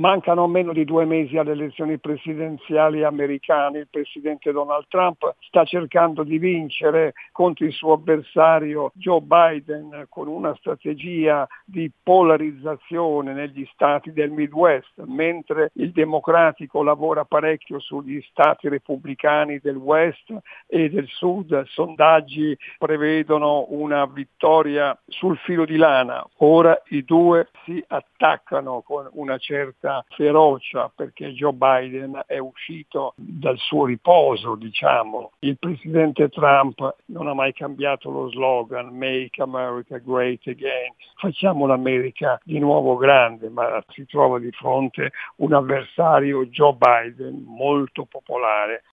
Mancano meno di due mesi alle elezioni presidenziali americane. Il presidente Donald Trump sta cercando di vincere contro il suo avversario Joe Biden con una strategia di polarizzazione negli stati del Midwest, mentre il democratico lavora parecchio sugli stati repubblicani del West e del Sud. Sondaggi prevedono una vittoria sul filo di lana. Ora i due si attaccano con una certa certa ferocia perché Joe Biden è uscito dal suo riposo, diciamo. Il presidente Trump non ha mai cambiato lo slogan Make America Great Again, facciamo l'America di nuovo grande, ma si trova di fronte un avversario Joe Biden molto popolare